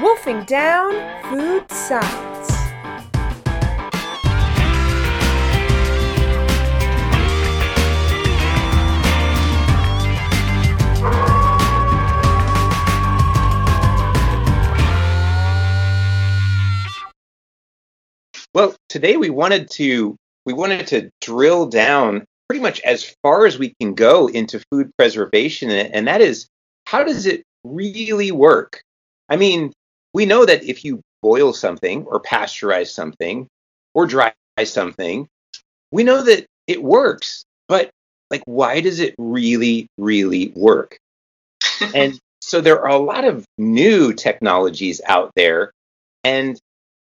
Wolfing Down Food Science. Well, today we wanted to we wanted to drill down pretty much as far as we can go into food preservation, and that is how does it really work? I mean, we know that if you boil something or pasteurize something or dry something, we know that it works. But like, why does it really, really work? and so there are a lot of new technologies out there, and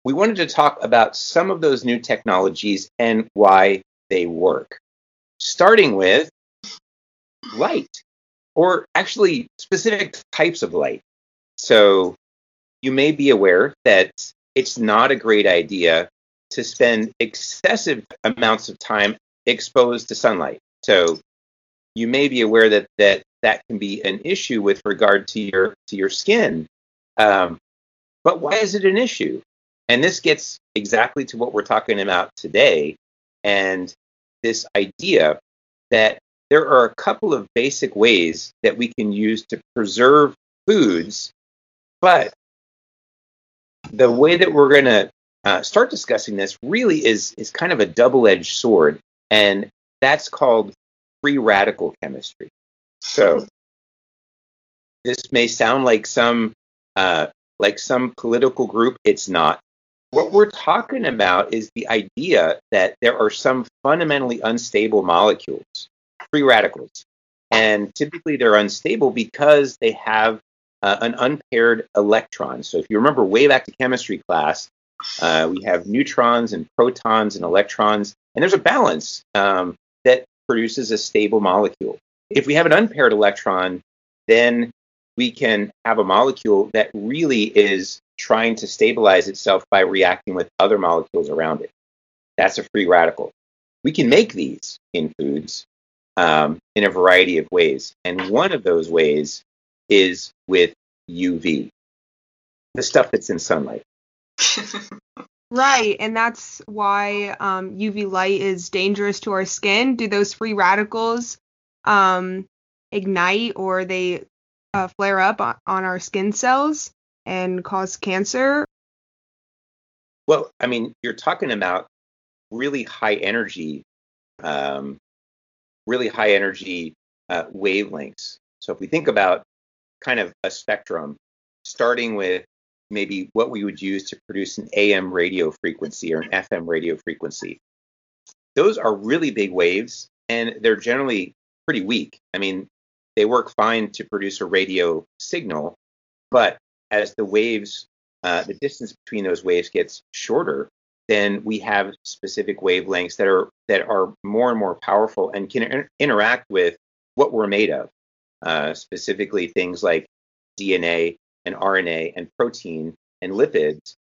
we wanted to talk about some of those new technologies and why they work. Starting with light, or actually specific types of light. So you may be aware that it's not a great idea to spend excessive amounts of time exposed to sunlight. So you may be aware that that, that can be an issue with regard to your to your skin. Um, but why is it an issue? And this gets exactly to what we're talking about today, and this idea that there are a couple of basic ways that we can use to preserve foods, but the way that we're going to uh, start discussing this really is is kind of a double-edged sword, and that's called free radical chemistry. So this may sound like some uh, like some political group. It's not. What we're talking about is the idea that there are some fundamentally unstable molecules, free radicals, and typically they're unstable because they have uh, an unpaired electron. So if you remember way back to chemistry class, uh, we have neutrons and protons and electrons, and there's a balance um, that produces a stable molecule. If we have an unpaired electron, then we can have a molecule that really is trying to stabilize itself by reacting with other molecules around it. That's a free radical. We can make these in foods um, in a variety of ways. And one of those ways is with UV, the stuff that's in sunlight. Right, and that's why um, UV light is dangerous to our skin. Do those free radicals um, ignite or they uh, flare up on, on our skin cells and cause cancer? Well, I mean, you're talking about really high energy, um, really high energy uh, wavelengths. So if we think about kind of a spectrum, starting with maybe what we would use to produce an AM radio frequency or an FM radio frequency. Those are really big waves and they're generally pretty weak. I mean, they work fine to produce a radio signal, but as the waves, uh, the distance between those waves gets shorter, then we have specific wavelengths that are that are more and more powerful and can inter- interact with what we're made of, uh, specifically things like DNA and RNA and protein and lipids.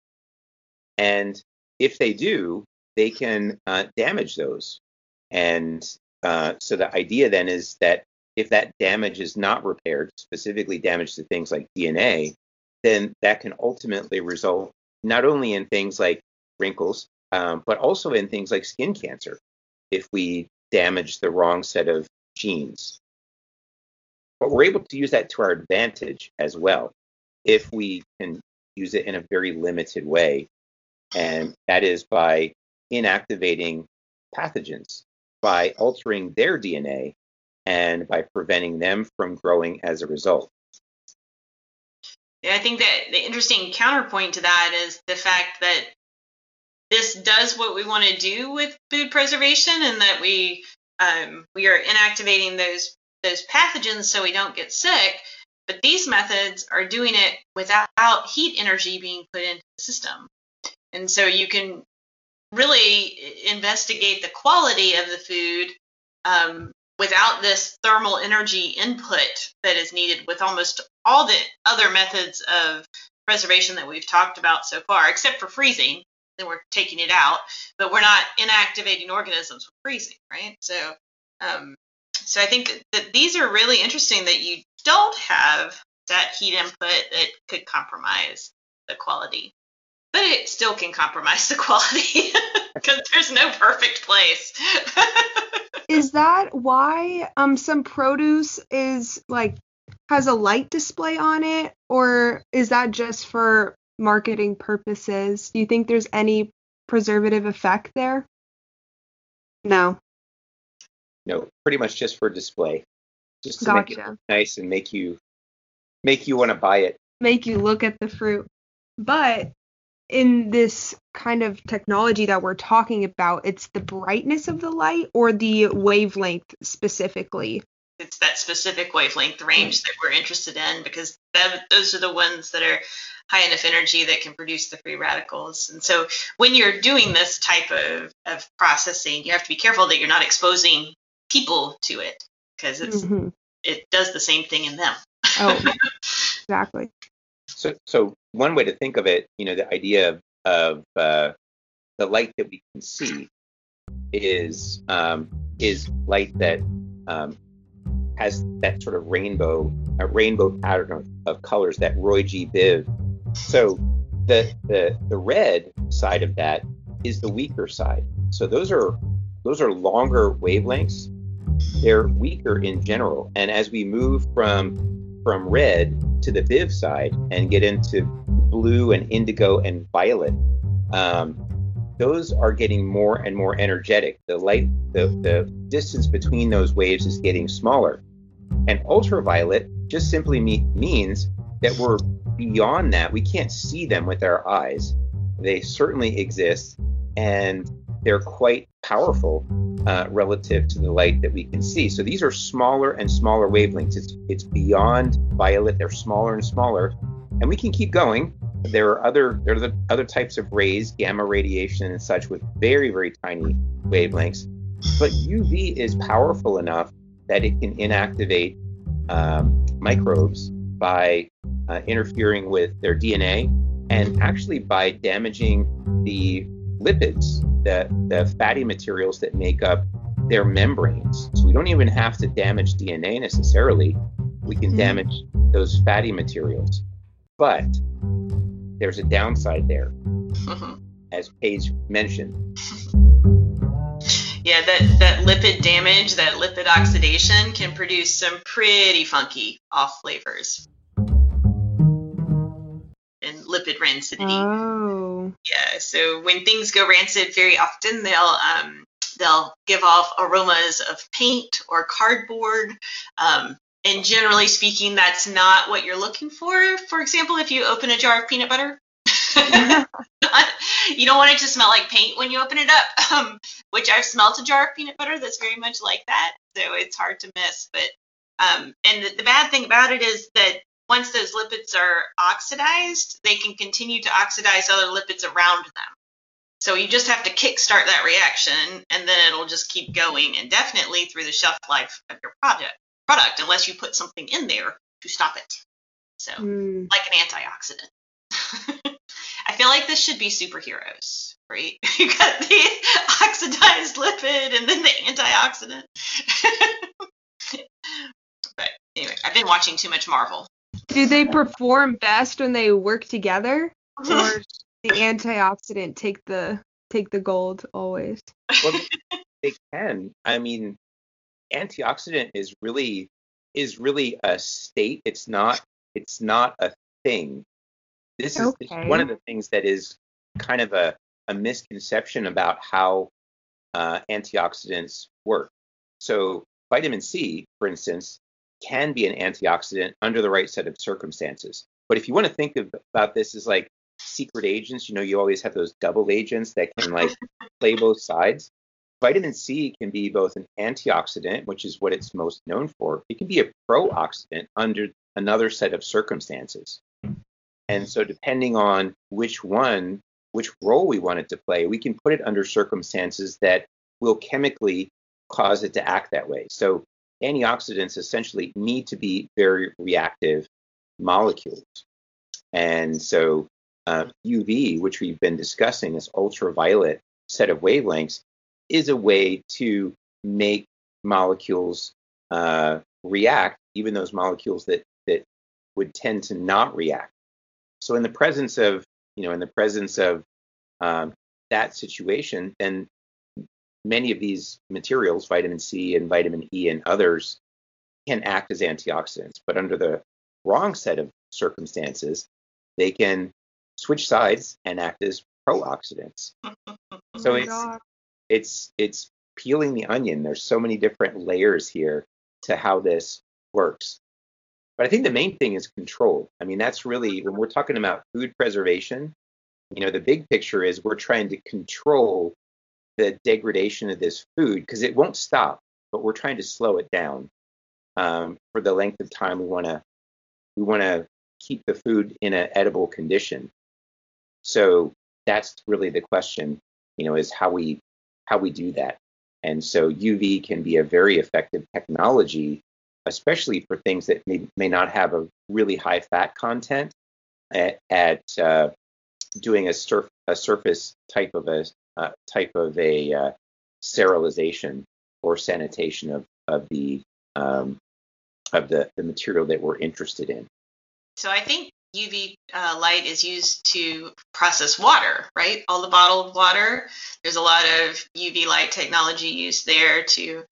And if they do, they can uh, damage those. And uh, so the idea then is that if that damage is not repaired, specifically damage to things like DNA, then that can ultimately result not only in things like wrinkles, um, but also in things like skin cancer if we damage the wrong set of genes. But we're able to use that to our advantage as well if we can use it in a very limited way. And that is by inactivating pathogens, by altering their DNA, and by preventing them from growing as a result. I think that the interesting counterpoint to that is the fact that this does what we want to do with food preservation, and that we um, we are inactivating those those pathogens so we don't get sick. But these methods are doing it without heat energy being put into the system. And so you can really investigate the quality of the food um, without this thermal energy input that is needed with almost all the other methods of preservation that we've talked about so far, except for freezing. Then we're taking it out, but we're not inactivating organisms with freezing, right? So, um, so I think that, these are really interesting that you don't have that heat input that could compromise the quality. But it still can compromise the quality because there's no perfect place. is that why um some produce is like has a light display on it or is that just for marketing purposes? Do you think there's any preservative effect there? No. No, pretty much just for display. Just to Gotcha. make it nice and make you make you want to buy it. Make you look at the fruit. But in this kind of technology that we're talking about, it's the brightness of the light or the wavelength specifically. it's that specific wavelength range that we're interested in because that, those are the ones that are high enough energy that can produce the free radicals. And so when you're doing this type of, of processing, you have to be careful that you're not exposing people to it because it's Mhm. it does the same thing in them. Oh, exactly. So, so one way to think of it, you know, the idea of, of uh, the light that we can see is um, is light that um, has that sort of rainbow a rainbow pattern of, of colors, that Roy G. Biv. So the the the red side of that is the weaker side. So those are those are longer wavelengths. They're weaker in general, and as we move from from red to the Biv side and get into blue and indigo and violet, um, those are getting more and more energetic. The light, the, the distance between those waves is getting smaller. And ultraviolet just simply me- means that we're beyond that. We can't see them with our eyes. They certainly exist, and they're quite powerful uh, relative to the light that we can see. So these are smaller and smaller wavelengths. It's it's beyond violet. They're smaller and smaller, and we can keep going. There are other there are the other types of rays, gamma radiation and such, with very very tiny wavelengths. But UV is powerful enough that it can inactivate um, microbes by uh, interfering with their DNA and actually by damaging the lipids, the, the fatty materials that make up their membranes. So we don't even have to damage DNA necessarily. We can Mhm. damage those fatty materials. But there's a downside there, as Paige mentioned. yeah, that, that lipid damage, that lipid oxidation can produce some pretty funky off flavors. Lipid rancidity. Oh. Yeah, so when things go rancid very often, they'll um, they'll give off aromas of paint or cardboard. Um, and generally speaking, that's not what you're looking for. For example, if you open a jar of peanut butter, you don't want it to smell like paint when you open it up. Um, which I've smelt a jar of peanut butter that's very much like that, so it's hard to miss. But um, and the, the bad thing about it is that once those lipids are oxidized, they can continue to oxidize other lipids around them. So you just have to kickstart that reaction, and then it'll just keep going indefinitely through the shelf life of your product, product unless you put something in there to stop it. So, Mm. like an antioxidant. I feel like this should be superheroes, right? you got the oxidized lipid and then the antioxidant. but anyway, I've been watching too much Marvel. Do they perform best when they work together, or the antioxidant take the take the gold always? Well, they can. I mean, antioxidant is really is really a state. It's not. It's not a thing. This is this is Okay. one of the things that is kind of a, a misconception about how uh, antioxidants work. So vitamin C, for instance, can be an antioxidant under the right set of circumstances. But if you want to think of, about this as like secret agents, you know, you always have those double agents that can like play both sides. Vitamin C can be both an antioxidant, which is what it's most known for. It can be a pro-oxidant under another set of circumstances. And so, depending on which one, which role we want it to play, we can put it under circumstances that will chemically cause it to act that way. So, antioxidants essentially need to be very reactive molecules. And so, uh, UV, which we've been discussing, this ultraviolet set of wavelengths, is a way to make molecules uh, react, even those molecules that, that would tend to not react. So in the presence of, you know, in the presence of um, that situation, then many of these materials, vitamin C and vitamin E and others, can act as antioxidants. But under the wrong set of circumstances, they can switch sides and act as pro-oxidants. so it's it's it's peeling the onion. There's so many different layers here to how this works. But I think the main thing is control. I mean, that's really when we're talking about food preservation, you know, the big picture is we're trying to control the degradation of this food because it won't stop, but we're trying to slow it down um, for the length of time we want to we want to keep the food in an edible condition. So that's really the question, you know, is how we how we do that. And so UV can be a very effective technology, especially for things that may, may not have a really high fat content at, at uh, doing a, surf, a surface type of a uh, type of a uh, sterilization or sanitation of, of the um, of the, the material that we're interested in. So I think UV uh, light is used to process water, right? All the bottled water. There's a lot of UV light technology used there to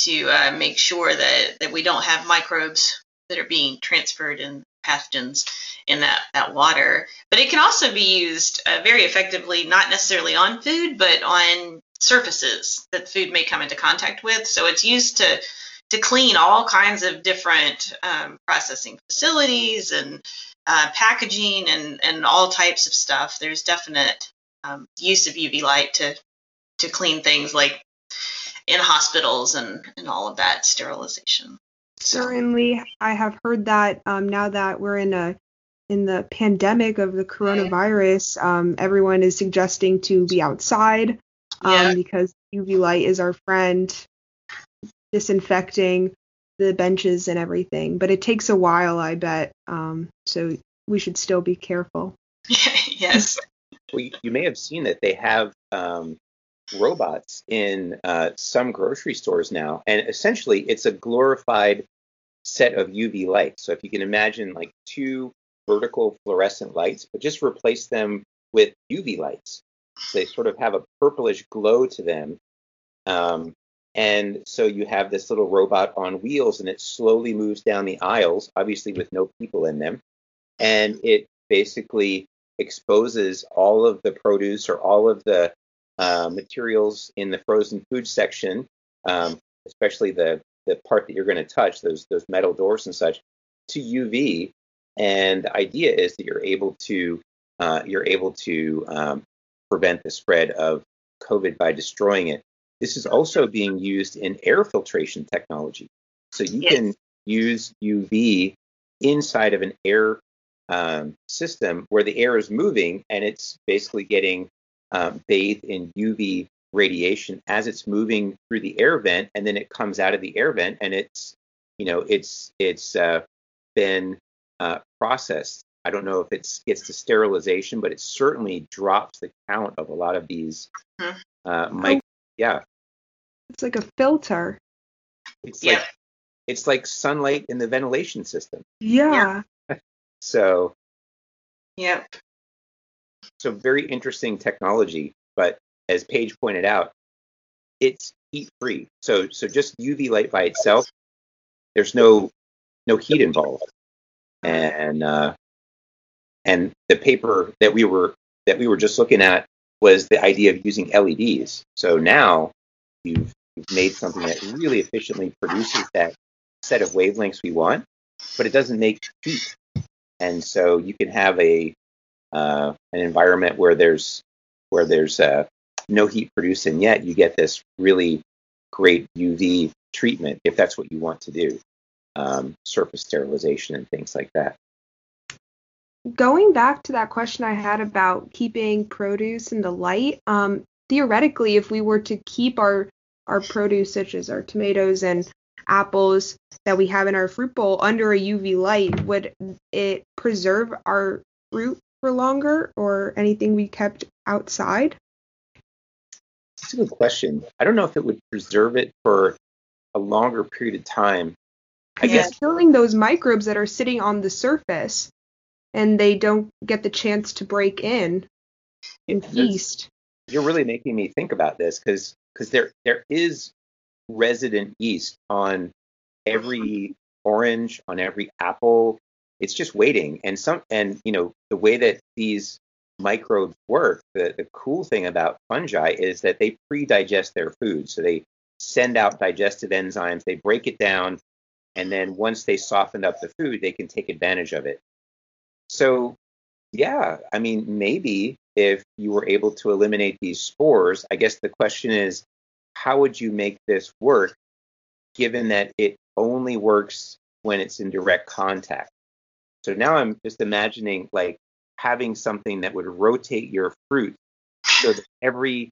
to uh, make sure that that we don't have microbes that are being transferred and pathogens in that, that water. But it can also be used uh, very effectively, not necessarily on food, but on surfaces that food may come into contact with. So it's used to to clean all kinds of different um, processing facilities and uh, packaging and, and all types of stuff. There's definite um, use of UV light to to clean things like in hospitals and, and all of that sterilization. So, Certainly, I have heard that um, now that we're in a in the pandemic of the coronavirus, um, everyone is suggesting to be outside um, Yeah. because UV light is our friend, disinfecting the benches and everything. But it takes a while, I bet. Um, so we should still be careful. yes. Well, you, you may have seen that they have um, robots in uh, some grocery stores now, and essentially it's a glorified set of UV lights. So if you can imagine like two vertical fluorescent lights, but just replace them with UV lights. They sort of have a purplish glow to them. Um, and so you have this little robot on wheels, and it slowly moves down the aisles, obviously with no people in them. And it basically exposes all of the produce or all of the uh, materials in the frozen food section, um, especially the the part that you're going to touch, those those metal doors and such, to UV. And the idea is that you're able to uh, you're able to um, prevent the spread of COVID by destroying it. This is also being used in air filtration technology. So you Yes. can use UV inside of an air um, system where the air is moving and it's basically getting um, bathed in UV radiation as it's moving through the air vent, and then it comes out of the air vent, and it's you know it's it's uh, been uh, processed. I don't know if it gets to sterilization, but it certainly drops the count of a lot of these. Mhm. Uh, mic- yeah, It's like a filter. it's Yeah. like it's like sunlight in the ventilation system. Yeah. So Yep. so very interesting technology, but as Paige pointed out, it's heat free. So so just UV light by itself, there's no no heat involved. And uh, and the paper that we were that we were just looking at was the idea of using LEDs. So now you've, made something that really efficiently produces that set of wavelengths we want, but it doesn't make heat. And so you can have a uh, an environment where there's where there's uh, no heat produced, and yet you get this really great UV treatment if that's what you want to do, um, surface sterilization and things like that. Going back to that question I had about keeping produce in the light, um, theoretically, if we were to keep our our produce, such as our tomatoes and apples that we have in our fruit bowl, under a UV light, would it preserve our fruit for longer, or anything we kept outside? That's a good question. I don't know if it would preserve it for a longer period of time. I Because guess killing those microbes that are sitting on the surface. and they don't get the chance to break in and feast. You're really making me think about this because because there there is resident yeast on every orange, on every apple. It's just waiting, and some and you know the way that these microbes work. The the cool thing about fungi is that they pre-digest their food, so they send out digestive enzymes. They break it down, and then once they soften up the food, they can take advantage of it. So yeah, I mean, maybe if you were able to eliminate these spores, I guess the question is, how would you make this work, given that it only works when it's in direct contact? So now I'm just imagining like having something that would rotate your fruit so that every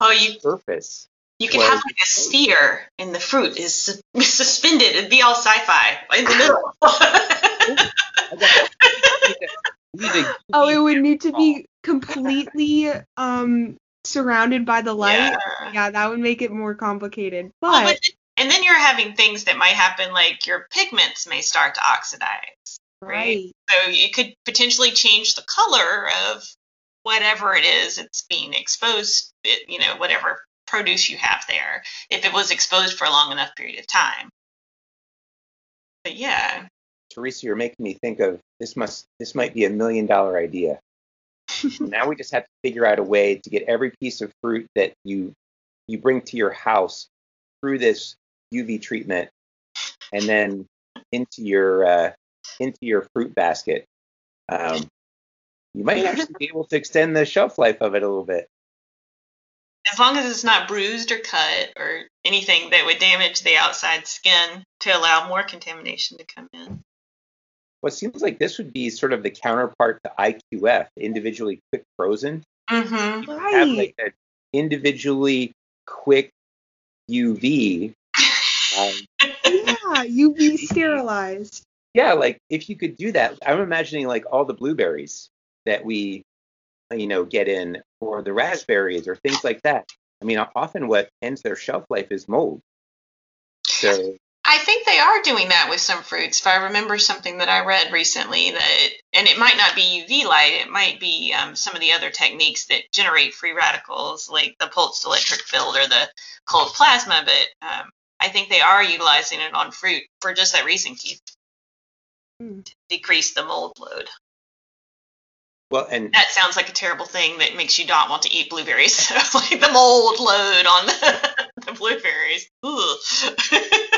Oh, you surface. you could Well- have like a sphere, and the fruit is sus- suspended. It'd be all sci-fi in the middle. We need a Oh, it would need to be completely um surrounded by the light. Yeah. Yeah, that would make it more complicated. Well, But but- and then you're having things that might happen, like your pigments may start to oxidize. Right. So you could potentially change the color of whatever it is it's being exposed, it- you know, whatever produce you have there, if it was exposed for a long enough period of time. But yeah, Teresa, you're making me think of this must this might be a million dollar idea. now we just have to figure out a way to get every piece of fruit that you you bring to your house through this UV treatment and then into your uh, into your fruit basket. Um, you might actually be able to extend the shelf life of it a little bit. as long as it's not bruised or cut or anything that would damage the outside skin to allow more contamination to come in. Well, it seems like this would be sort of the counterpart to IQF, individually quick frozen. Mm-hmm. have Right. like an individually quick UV. Um, Yeah, UV sterilized. Yeah, like if you could do that, I'm imagining like all the blueberries that we, you know, get in, or the raspberries, or things like that. I mean, often what ends their shelf life is mold. So I think they are doing that with some fruits. If I remember something that I read recently, that and it might not be UV light, it might be um, some of the other techniques that generate free radicals, like the pulsed electric field or the cold plasma. But um, I think they are utilizing it on fruit for just that reason, Keith, Hmm. to decrease the mold load. well, and That sounds like a terrible thing that makes you not want to eat blueberries. So like the mold load on the, the blueberries.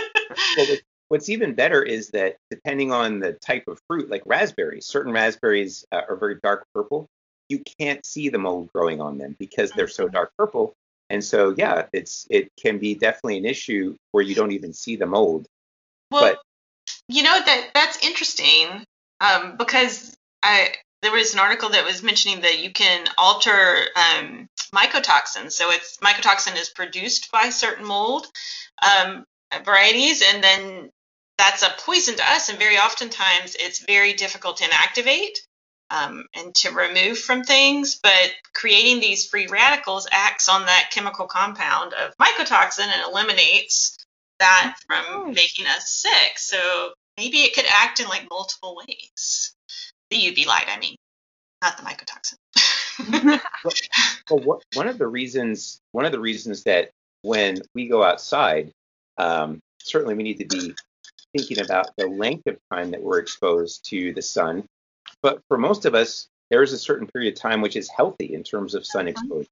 Well, what's even better is that depending on the type of fruit, like raspberries, certain raspberries uh, are very dark purple. You can't see the mold growing on them because they're so dark purple. And so, yeah, it's it can be definitely an issue where you don't even see the mold. Well, But- you know that that's interesting um, because I there was an article that was mentioning that you can alter um, mycotoxins. So it's mycotoxin is produced by certain mold um, varieties, and then that's a poison to us. And very oftentimes it's very difficult to inactivate um, and to remove from things. But creating these free radicals acts on that chemical compound of mycotoxin and eliminates that from making us sick. So maybe it could act in like multiple ways. The UV light, I mean, not the mycotoxin. Well, what, one of the reasons one of the reasons that when we go outside, um, certainly we need to be thinking about the length of time that we're exposed to the sun. But for most of us, there is a certain period of time which is healthy in terms of sun exposure.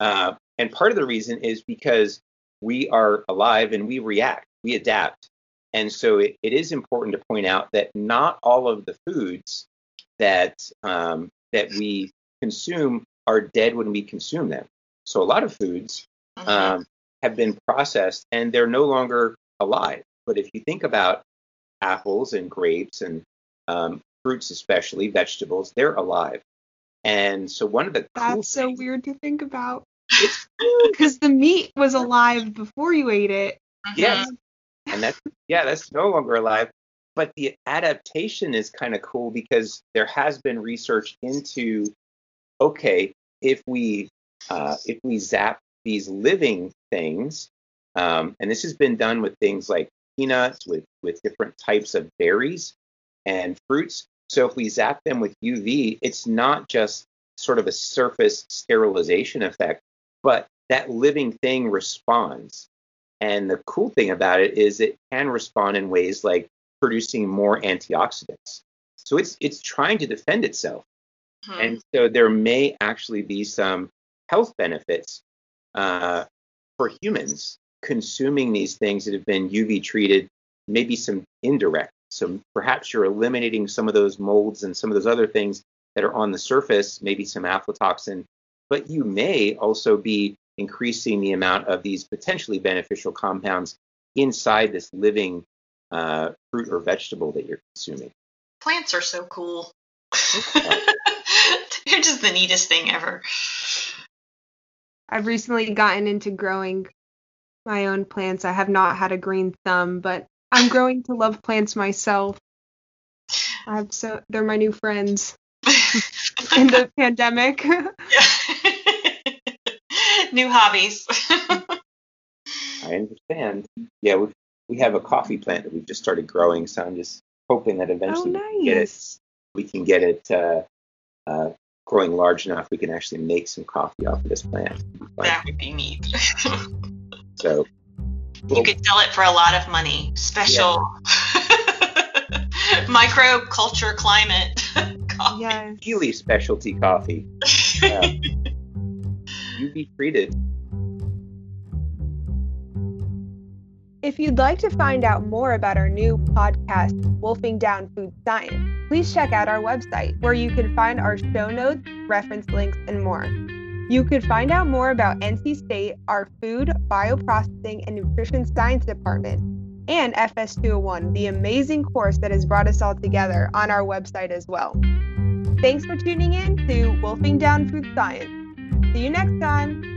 Uh, and part of the reason is because we are alive and we react, we adapt. And so it, it is important to point out that not all of the foods that um, that we consume are dead when we consume them. So a lot of foods Mhm. um, have been processed and they're no longer alive. But if you think about apples and grapes and um, fruits, especially vegetables, they're alive. And so one of the cool That's so things- weird to think about. It's Because the meat was alive before you ate it. Yes. and that's yeah, that's no longer alive. But the adaptation is kind of cool because there has been research into okay, if we uh, if we zap these living things, um, and this has been done with things like peanuts, with with different types of berries and fruits, So if we zap them with UV, it's not just sort of a surface sterilization effect, but that living thing responds. And the cool thing about it is it can respond in ways like producing more antioxidants. So it's it's trying to defend itself. Hmm. And so there may actually be some health benefits uh, for humans consuming these things that have been UV treated, maybe some indirect. So perhaps you're eliminating some of those molds and some of those other things that are on the surface, maybe some aflatoxin, but you may also be increasing the amount of these potentially beneficial compounds inside this living uh, fruit or vegetable that you're consuming. Plants are so cool. They're just the neatest thing ever. I've recently gotten into growing my own plants. I have not had a green thumb, but I'm growing to love plants myself. I have so they're my new friends in the pandemic. New hobbies. I understand. Yeah, we we have a coffee plant that we've just started growing, so I'm just hoping that eventually oh, nice. we, can get it, we can get it uh, uh, growing large enough we can actually make some coffee off of this plant. That would be neat. so well, you could sell it for a lot of money. Special yeah. microculture climate coffee. Yes. Really specialty coffee. Uh, UV treated. If you'd like to find out more about our new podcast, Wolfing Down Food Science, please check out our website where you can find our show notes, reference links, and more. You could find out more about NC State, our Food, Bioprocessing, and Nutrition Science Department, and FS201, the amazing course that has brought us all together, on our website as well. Thanks for tuning in to Wolfing Down Food Science. See you next time.